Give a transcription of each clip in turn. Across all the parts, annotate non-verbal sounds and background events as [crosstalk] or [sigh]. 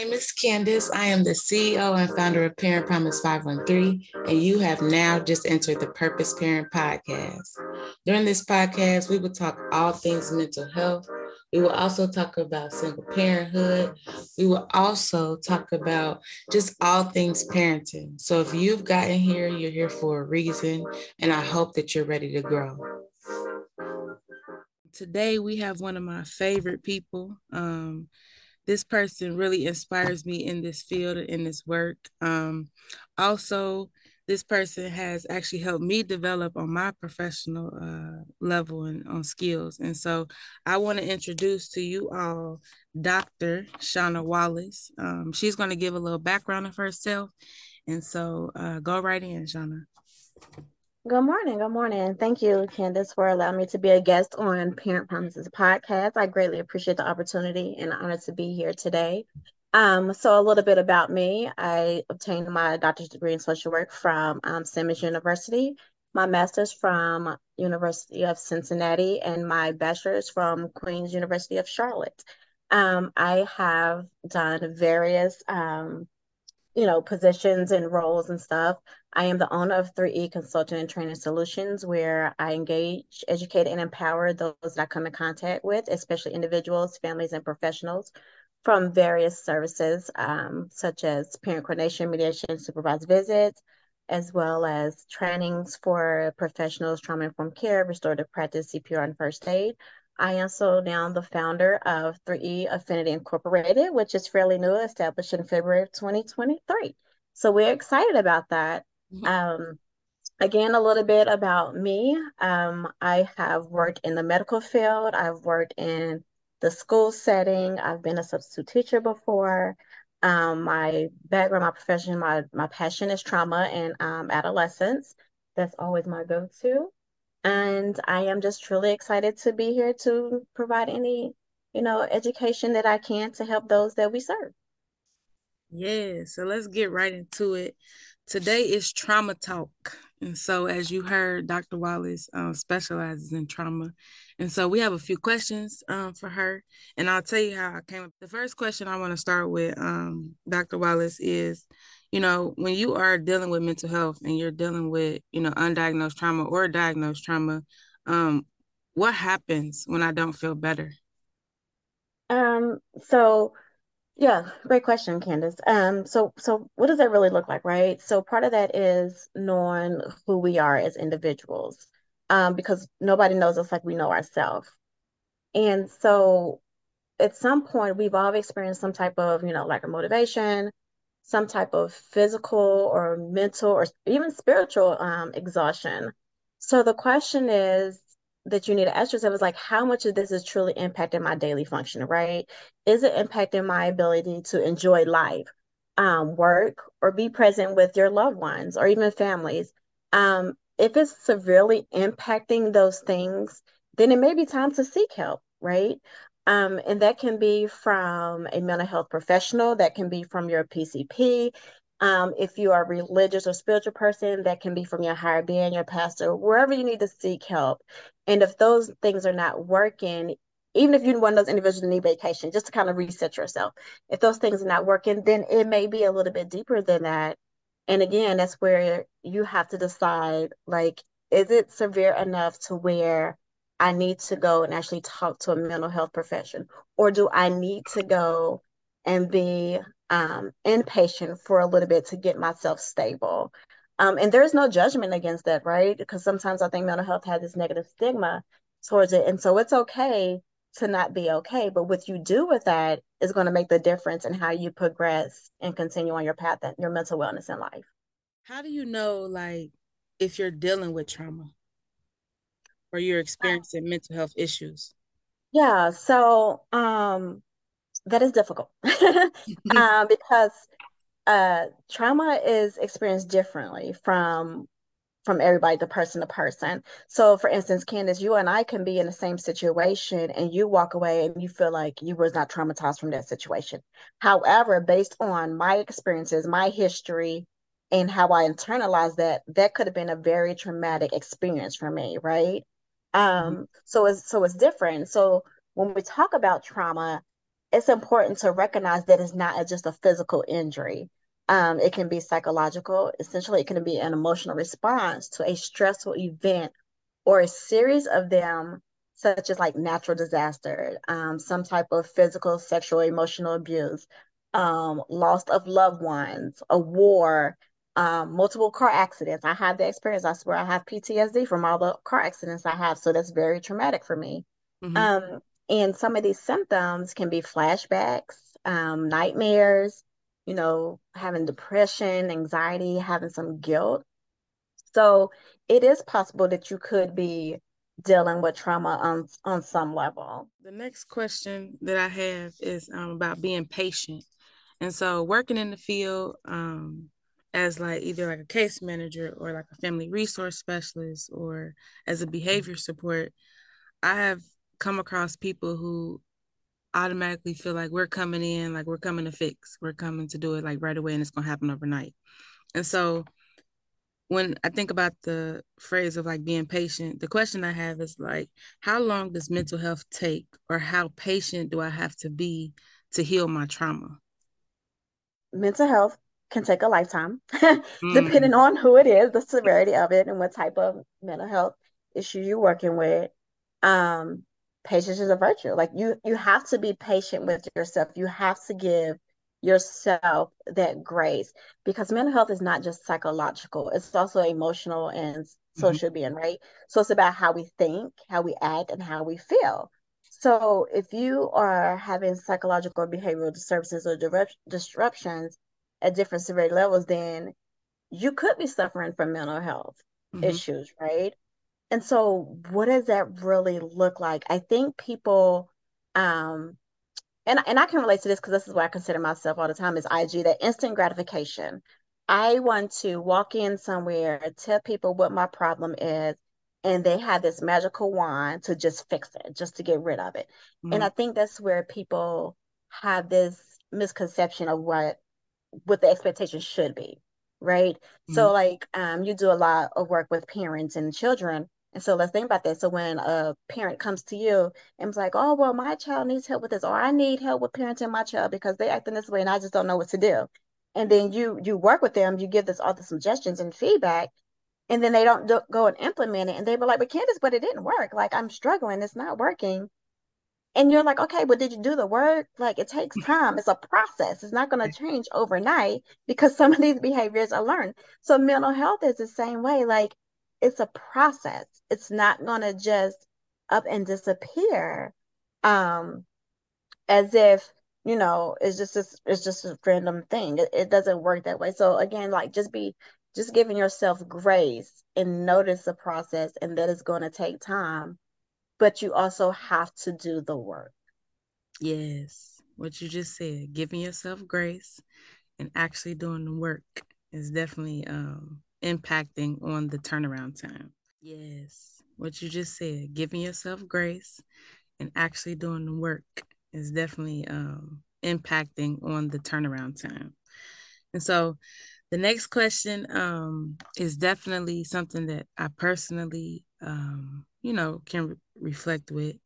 name is Candace. I am the CEO and founder of Parent Promise 513, and you have now just entered the Purposed Parent Podcast. During this podcast, we will talk all things mental health. We will also talk about single parenthood. We will also talk about just all things parenting. So if you've gotten here, you're here for a reason, and I hope that you're ready to grow. Today, we have one of my favorite people. Um, this person really inspires me in this field and in this work. Um, also, this person has actually helped me develop on my professional uh, level and on skills. And so I want to introduce to you all Dr. Shauna Wallace. Um, she's going to give a little background of herself. And so uh, go right in, Shauna. Good morning. Good morning. Thank you, Candace, for allowing me to be a guest on Parent Promises podcast. I greatly appreciate the opportunity and honor to be here today. Um, so a little bit about me. I obtained my doctorate degree in social work from um, Simmons University, my master's from University of Cincinnati, and my bachelor's from Queens University of Charlotte. Um, I have done various um, you know, positions and roles and stuff. I am the owner of 3E Consulting and Training Solutions, where I engage, educate, and empower those that I come in contact with, especially individuals, families, and professionals from various services, um, such as parent coordination, mediation, supervised visits, as well as trainings for professionals, trauma informed care, restorative practice, CPR, and first aid. I am so now the founder of 3E Affinity Incorporated, which is fairly new, established in February of 2023. So we're excited about that. Mm-hmm. Um, again, a little bit about me. Um, I have worked in the medical field. I've worked in the school setting. I've been a substitute teacher before. Um, my background, my profession, my my passion is trauma and um, adolescence. That's always my go-to. And I am just truly excited to be here to provide any, you know, education that I can to help those that we serve. Yeah, so let's get right into it. Today is trauma talk. And so, as you heard, Dr. Wallace um, specializes in trauma. And so, we have a few questions um, for her. And I'll tell you how I came up. The first question I want to start with, um, Dr. Wallace, is you know, when you are dealing with mental health and you're dealing with, you know, undiagnosed trauma or diagnosed trauma, um, what happens when I don't feel better? Um, so yeah, great question, Candace. Um, so so what does that really look like, right? So part of that is knowing who we are as individuals. Um, because nobody knows us like we know ourselves. And so at some point we've all experienced some type of, you know, lack of motivation, some type of physical or mental or even spiritual um, exhaustion. So the question is that you need to ask yourself is like, how much of this is truly impacting my daily function, right? Is it impacting my ability to enjoy life, um, work, or be present with your loved ones or even families? Um, if it's severely impacting those things, then it may be time to seek help, right? Um, and that can be from a mental health professional, that can be from your PCP. Um, if you are a religious or spiritual person, that can be from your higher being, your pastor, wherever you need to seek help. And if those things are not working, even if you're one of those individuals that need vacation, just to kind of reset yourself. If those things are not working, then it may be a little bit deeper than that. And again, that's where you have to decide like, is it severe enough to where I need to go and actually talk to a mental health profession? Or do I need to go and be um, inpatient for a little bit to get myself stable? Um, and there's no judgment against that, right? Because sometimes I think mental health has this negative stigma towards it. And so it's okay to not be okay. But what you do with that is going to make the difference in how you progress and continue on your path and your mental wellness in life. How do you know, like, if you're dealing with trauma? or you're experiencing mental health issues? Yeah, so um, that is difficult uh, [laughs] [laughs] because uh, trauma is experienced differently from from everybody to person to person. So for instance, Candace, you and I can be in the same situation and you walk away and you feel like you was not traumatized from that situation. However, based on my experiences, my history, and how I internalized that, that could have been a very traumatic experience for me, right? Um, so it's so it's different. So when we talk about trauma, it's important to recognize that it's not just a physical injury. Um, it can be psychological. Essentially, it can be an emotional response to a stressful event or a series of them, such as like natural disaster, um, some type of physical, sexual, emotional abuse, um, loss of loved ones, a war, um, multiple car accidents. I had the experience. I swear I have PTSD from all the car accidents I have. So that's very traumatic for me. Mhm. Um, and some of these symptoms can be flashbacks, um, nightmares, you know, having depression, anxiety, having some guilt. So it is possible that you could be dealing with trauma on on some level. The next question that I have is um, about being patient. And so working in the field um, as like either like a case manager or like a family resource specialist or as a behavior support, I have come across people who automatically feel like we're coming in, like we're coming to fix, we're coming to do it like right away and it's gonna happen overnight. And so when I think about the phrase of like being patient, the question I have is like, how long does mental health take, or how patient do I have to be to heal my trauma? mental health can take a lifetime, [laughs] Mm, depending on who it is, the severity of it, and what type of mental health issue you're working with. Um, patience is a virtue. Like you, you have to be patient with yourself. You have to give yourself that grace because mental health is not just psychological; it's also emotional and mhm, social being, right? So it's about how we think, how we act, and how we feel. So if you are having psychological or behavioral disturbances or disruptions at different severity levels, then you could be suffering from mental health mhm, issues, right? And so what does that really look like? I think people um and and I can relate to this because this is what I consider myself all the time is IG, that instant gratification. I want to walk in somewhere, tell people what my problem is, and they have this magical wand to just fix it, just to get rid of it. And mhm, I think that's where people have this misconception of what what the expectation should be, right? mhm, So like um you do a lot of work with parents and children. And so let's think about that. So when a parent comes to you and it's like, oh well, my child needs help with this, or I need help with parenting my child because they acting this way and I just don't know what to do. And then you you work with them, you give this all the suggestions and feedback, and then they don't do, go and implement it, and they were like, but Candace, but it didn't work. Like I'm struggling, it's not working. And you're like, okay, but did you do the work? Like it takes [laughs] time. It's a process. It's not going to change overnight because some of these behaviors are learned. So mental health is the same way. Like it's a process. It's not going to just up and disappear. Um, as if, you know, it's just this, it's just a random thing. It, it doesn't work that way. So again, like just be just giving yourself grace and notice the process and that it's going to take time, but you also have to do the work. Yes, what you just said, giving yourself grace and actually doing the work is definitely um, impacting on the turnaround time. Yes, what you just said, giving yourself grace and actually doing the work is definitely um, impacting on the turnaround time. And so the next question um, is definitely something that I personally, um, you know, can re- reflect with.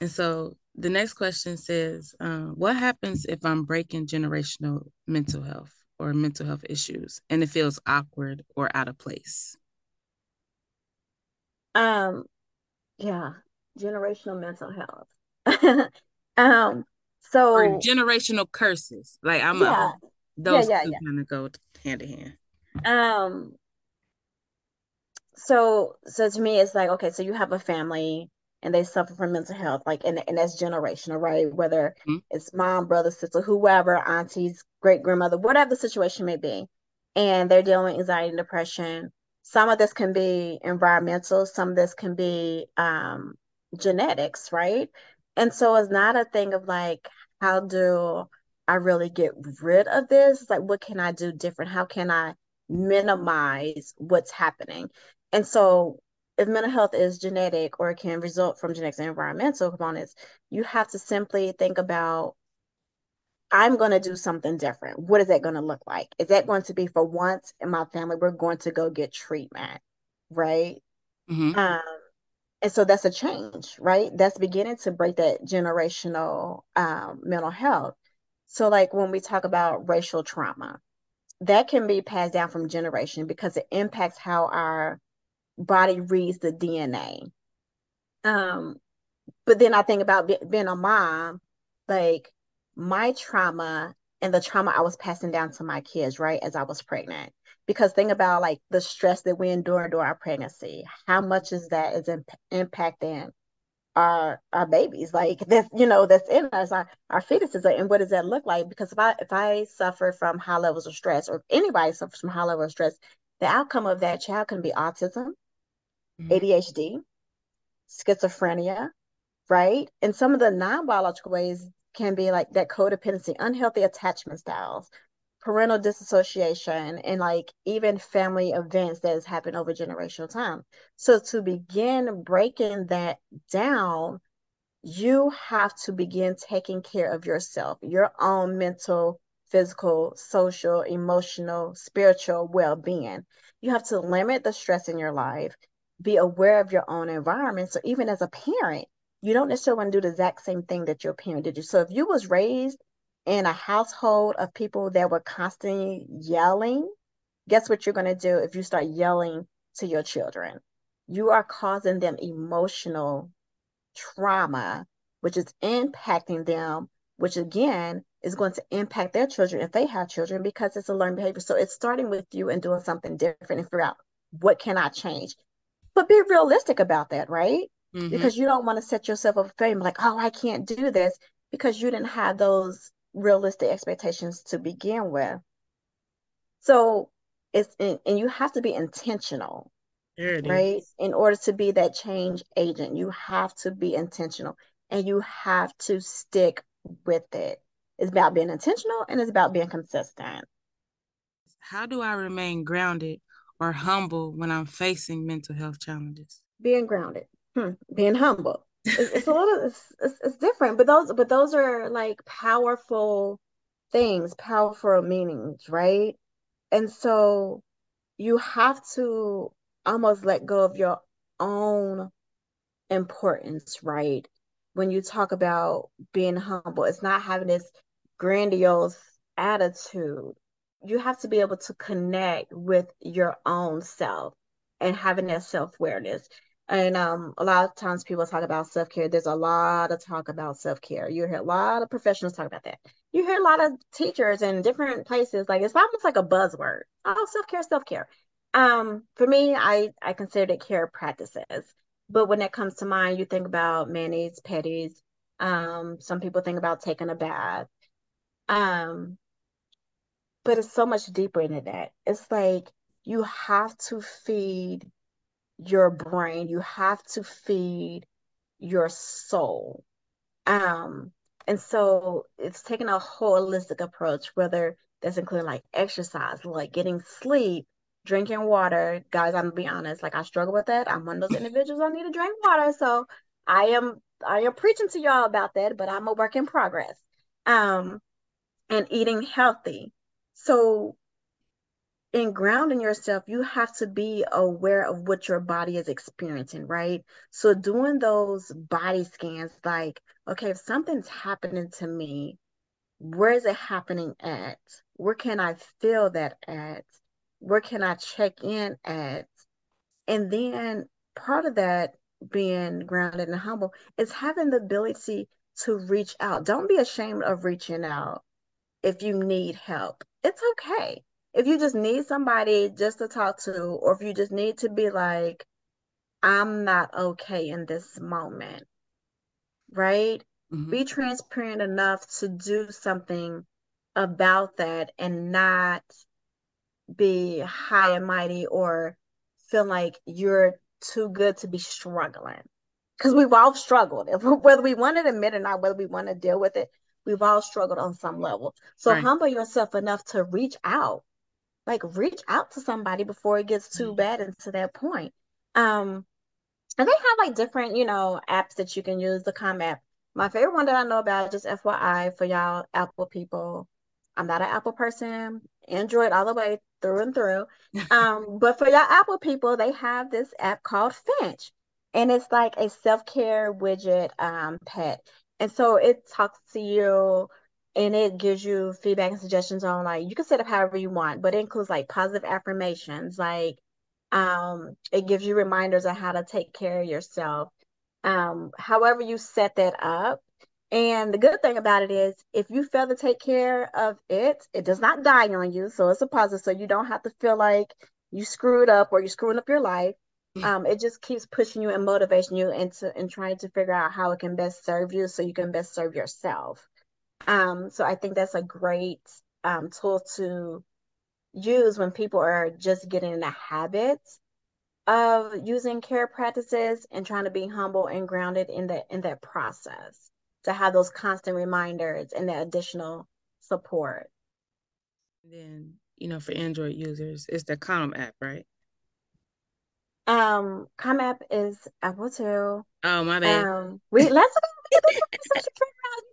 And so the next question says, um, what happens if I'm breaking generational mental health or mental health issues and it feels awkward or out of place? Um, yeah, generational mental health. [laughs] um, Or so generational curses. Like I'm a, yeah, yeah, those yeah, two yeah. kind of go hand in hand. Um, so so to me it's like okay so you have a family and they suffer from mental health like and, and that's generational right? Whether Mhm, it's mom brother sister whoever aunties great grandmother whatever the situation may be and they're dealing with anxiety and depression. Some of this can be environmental some of this can be um genetics right? And so it's not a thing of like how do i really get rid of this? It's like what can i do different? How can i minimize what's happening? And so if mental health is genetic or it can result from genetics and environmental components, you have to simply think about I'm going to do something different. What is that going to look like? Is that going to be for once in my family? We're going to go get treatment, right? Mm-hmm. Um, and so that's a change, right? That's beginning to break that generational um, mental health. So, like when we talk about racial trauma, that can be passed down from generation because it impacts how our body reads the DNA. Um, but then I think about being a mom, like my trauma and the trauma I was passing down to my kids, right, as I was pregnant. Because think about like the stress that we endure during our pregnancy. How much is that is imp- impacting our our babies? Like this, you know, that's in us, our, our fetuses, and what does that look like? Because if I if I suffer from high levels of stress, or anybody suffers from high levels of stress, the outcome of that child can be autism. Mm-hmm. ADHD, schizophrenia, right? And some of the non-biological ways can be like that codependency, unhealthy attachment styles, parental disassociation, and like even family events that has happened over generational time. So to begin breaking that down, you have to begin taking care of yourself, your own mental, physical, social, emotional, spiritual well being. You have to limit the stress in your life, be aware of your own environment. So even as a parent, you don't necessarily want to do the exact same thing that your parent did you. So if you was raised in a household of people that were constantly yelling, guess what you're going to do if you start yelling to your children? You are causing them emotional trauma, which is impacting them, which again is going to impact their children if they have children because it's a learned behavior. So it's starting with you and doing something different and figure out what can I change. But be realistic about that, right? mm-hmm. because you don't want to set yourself up for fame like, oh, I can't do this because you didn't have those realistic expectations to begin with. So it's and you have to be intentional. right? Is. In order to be that change agent, you have to be intentional and you have to stick with it. It's about being intentional and it's about being consistent. How do I remain grounded or humble when I'm facing mental health challenges? Being grounded hmm, being humble. It's, it's a little, it's, it's, it's different, but those, but those are like powerful things, powerful meanings, right? And so you have to almost let go of your own importance, right? When you talk about being humble, it's not having this grandiose attitude. You have to be able to connect with your own self and having that self awareness. And um, a lot of times people talk about self care. There's a lot of talk about self care. You hear a lot of professionals talk about that. You hear a lot of teachers in different places. Like it's almost like a buzzword. Oh, self care, self care. Um, for me, I I consider it care practices. But when it comes to mind, you think about manis, petties. Um, some people think about taking a bath. Um, but it's so much deeper than that. It's like you have to feed your brain. You have to feed your soul. Um, and so it's taking a holistic approach, whether that's including like exercise, like getting sleep, drinking water. Guys, I'm gonna be honest, like I struggle with that. I'm one of those [laughs] individuals I need to drink water. So I am I am preaching to y'all about that, but I'm a work in progress. Um, and eating healthy. So in grounding yourself, you have to be aware of what your body is experiencing, right? So doing those body scans, like, okay, if something's happening to me, where is it happening at? Where can I feel that at? Where can I check in at? And then part of that being grounded and humble is having the ability to reach out. Don't be ashamed of reaching out if you need help. It's okay if you just need somebody just to talk to, or if you just need to be like, I'm not okay in this moment, right? Mm-hmm. Be transparent enough to do something about that and not be high and mighty or feel like you're too good to be struggling. Because we've all struggled, [laughs] whether we want to admit it or not, whether we want to deal with it, we've all struggled on some level. So right. humble yourself enough to reach out like reach out to somebody before it gets too bad and to that point Um, and they have like different, you know, apps that you can use. The Calm app. My favorite one that I know about, just FYI for y'all Apple people. I'm not an Apple person. Android all the way through and through. [laughs] Um, but for y'all Apple people, they have this app called Finch, and it's like a self-care widget um, pet. And so it talks to you and it gives you feedback and suggestions on like you can set up however you want, but it includes like positive affirmations, like um, it gives you reminders on how to take care of yourself. Um, however you set that up. And the good thing about it is if you fail to take care of it, it does not die on you. So it's a positive. So you don't have to feel like you screwed up or you're screwing up your life. Um, it just keeps pushing you and motivating you into and trying to figure out how it can best serve you so you can best serve yourself. Um, so I think that's a great um, tool to use when people are just getting in the habit of using care practices and trying to be humble and grounded in that in that process to have those constant reminders and that additional support. Then, you know, for Android users, it's the Calm app, right? Um, Calm app is Apple too. Oh, my bad. Um, we let's [laughs] you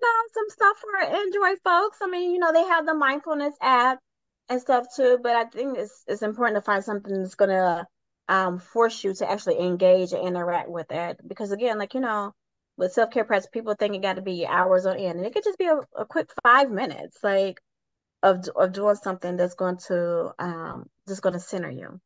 know, some stuff for Android folks. I mean, you know, they have the mindfulness app and stuff too, but I think it's it's important to find something that's gonna um force you to actually engage and interact with it. Because again, like you know, with self care practice, people think it got to be hours on end, and it could just be a, a quick five minutes, like of of doing something that's going to um just going to center you.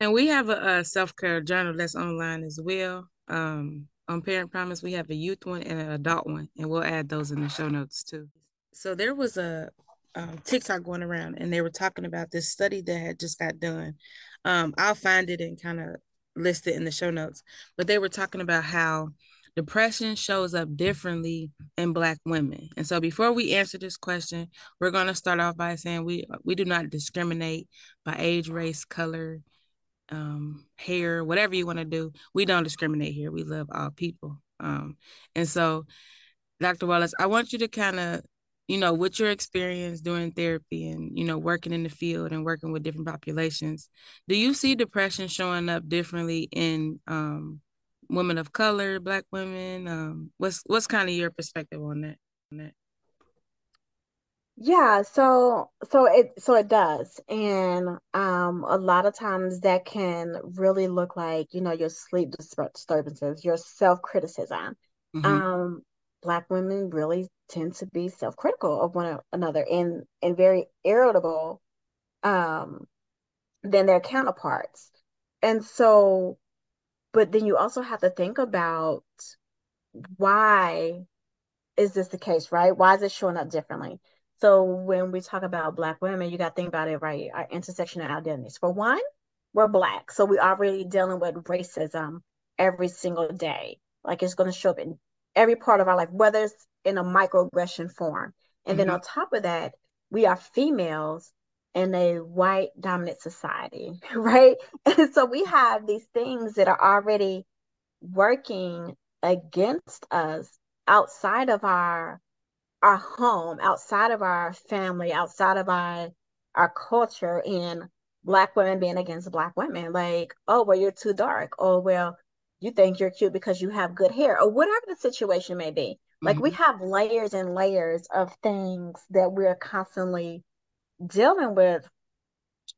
And we have a, a self care journal that's online as well. Um, on Parent Promise, we have a youth one and an adult one, and we'll add those in the show notes too. So there was a um, TikTok going around, and they were talking about this study that had just got done. Um, I'll find it and kind of list it in the show notes. But they were talking about how depression shows up differently in Black women. And so, before we answer this question, we're going to start off by saying we we do not discriminate by age, race, color, um, hair, whatever you want to do. We don't discriminate here. We love all people. Um, and so, Dr. Wallace, I want you to kind of, you know, with your experience doing therapy and, you know, working in the field and working with different populations, do you see depression showing up differently in um, women of color, Black women? Um, what's what's kind of your perspective on that? On that? Yeah, so so it so it does. And um a lot of times that can really look like, you know, your sleep disturbances, your self-criticism. Mm-hmm. Um Black women really tend to be self-critical of one another and and very irritable um than their counterparts. And so but then you also have to think about why is this the case, right? Why is it showing up differently? So when we talk about Black women, you got to think about it, right? Our intersectional identities. For one, we're Black, so we are already dealing with racism every single day. Like it's going to show up in every part of our life, whether it's in a microaggression form. And mm-hmm. then on top of that, we are females in a white dominant society, [laughs] right? And so we have these things that are already working against us outside of our our home, outside of our family, outside of our our culture, and black women being against black women, like, oh, well, you're too dark, oh, well, you think you're cute because you have good hair, or whatever the situation may be. Like mm-hmm. we have layers and layers of things that we're constantly dealing with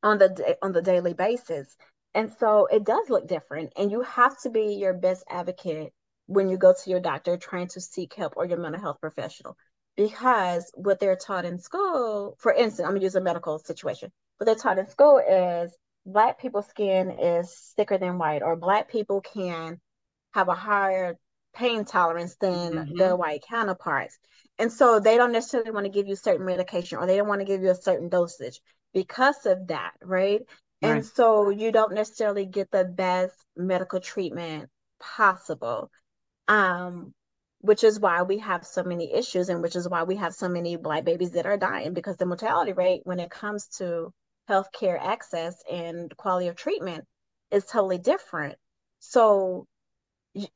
on the on the daily basis. And so it does look different. And you have to be your best advocate when you go to your doctor trying to seek help or your mental health professional because what they're taught in school, for instance, I'm gonna use a medical situation. What they're taught in school is black people's skin is thicker than white, or black people can have a higher pain tolerance than mm-hmm. their white counterparts. And so they don't necessarily want to give you certain medication or they don't want to give you a certain dosage because of that, right? right? And so you don't necessarily get the best medical treatment possible. Um, which is why we have so many issues and which is why we have so many black babies that are dying because the mortality rate when it comes to healthcare access and quality of treatment is totally different. So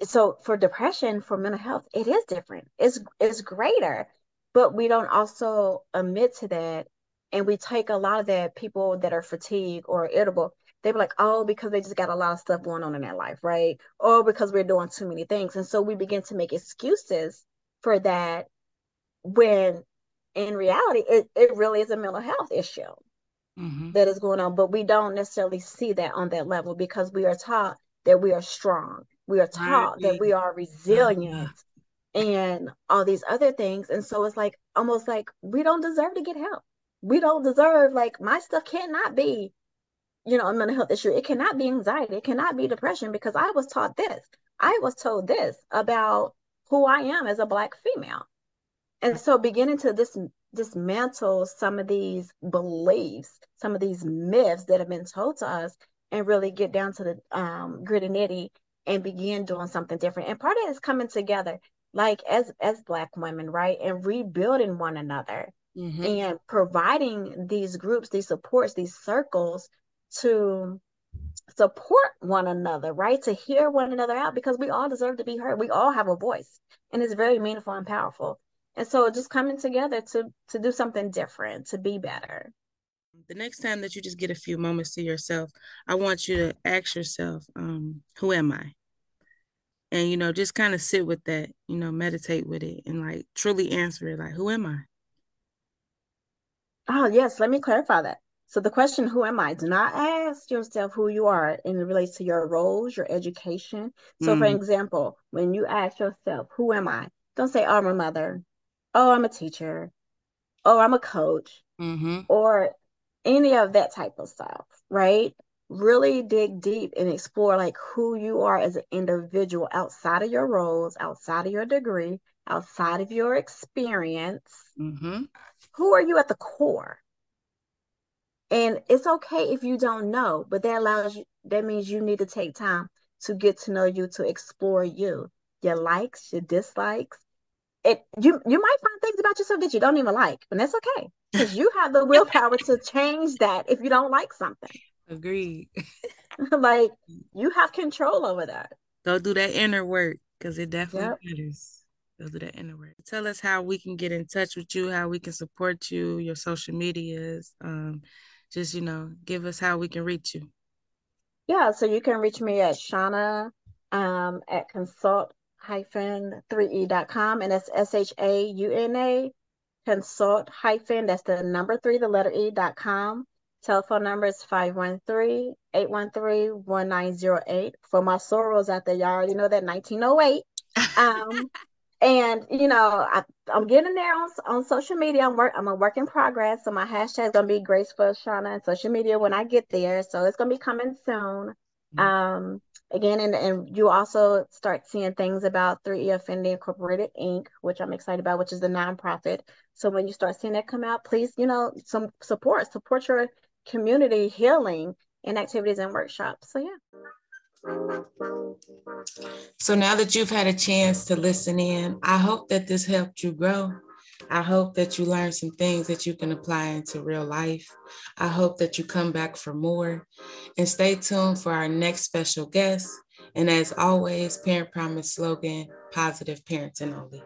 so for depression for mental health it is different. It's it's greater, but we don't also admit to that and we take a lot of that people that are fatigued or irritable They'd be like, oh, because they just got a lot of stuff going on in their life, right? Or because we're doing too many things. And so we begin to make excuses for that when in reality, it, it really is a mental health issue mm-hmm. that is going on. But we don't necessarily see that on that level because we are taught that we are strong. We are taught right. that we are resilient and all these other things. And so it's like almost like we don't deserve to get help. We don't deserve, like, my stuff cannot be, you know, a mental health issue. It cannot be anxiety. It cannot be depression because I was taught this. I was told this about who I am as a Black female. And so beginning to dis- dismantle some of these beliefs, some of these myths that have been told to us, and really get down to the um, gritty nitty and begin doing something different. And part of it is coming together like as as black women right and rebuilding one another mm-hmm. and providing these groups these supports these circles to support one another right? To hear one another out because we all deserve to be heard. We all have a voice and it's very meaningful and powerful. And so just coming together to to do something different to be better. The next time that you just get a few moments to yourself i want you to ask yourself um, who am i? And you know just kind of sit with that you know meditate with it and like truly answer it like who am i? Oh yes let me clarify that so the question who am i do not ask yourself who you are in relates to your roles your education so mm. for example when you ask yourself who am i don't say oh i'm a mother oh i'm a teacher oh i'm a coach mm-hmm. or any of that type of stuff right really dig deep and explore like who you are as an individual outside of your roles, outside of your degree, outside of your experience. Mm-hmm. Who are you at the core? And it's okay if you don't know, but that allows you, that means you need to take time to get to know you, to explore you, your likes, your dislikes. It you you might find things about yourself that you don't even like, and that's okay because you have the willpower to change that if you don't like something. [laughs] Agreed. [laughs] like you have control over that. Go do that inner work because it definitely yep. matters. Go do that inner work. Tell us how we can get in touch with you, how we can support you, your social medias. Um, just you know, give us how we can reach you. Yeah, so you can reach me at Shauna um, at consult hyphen 3e.com and that's s-h-a-u-n-a consult hyphen that's the number three the letter e dot com Telephone number is 513-813-1908. For my sorors out there, y'all already know that 1908. [laughs] Um, and you know, I, am getting there on on social media. I'm work I'm a work in progress. So my hashtag is gonna be Grace for Shauna on social media when I get there. So it's gonna be coming soon. Mm-hmm. Um again and, and you also start seeing things about 3E Affinity Incorporated Inc., which I'm excited about, which is the nonprofit. So when you start seeing that come out, please, you know, some support, support your community healing and activities and workshops. So, yeah. So now that you've had a chance to listen in, I hope that this helped you grow. I hope that you learned some things that you can apply into real life. I hope that you come back for more and stay tuned for our next special guest. And as always, Parent Promise slogan positive parenting only.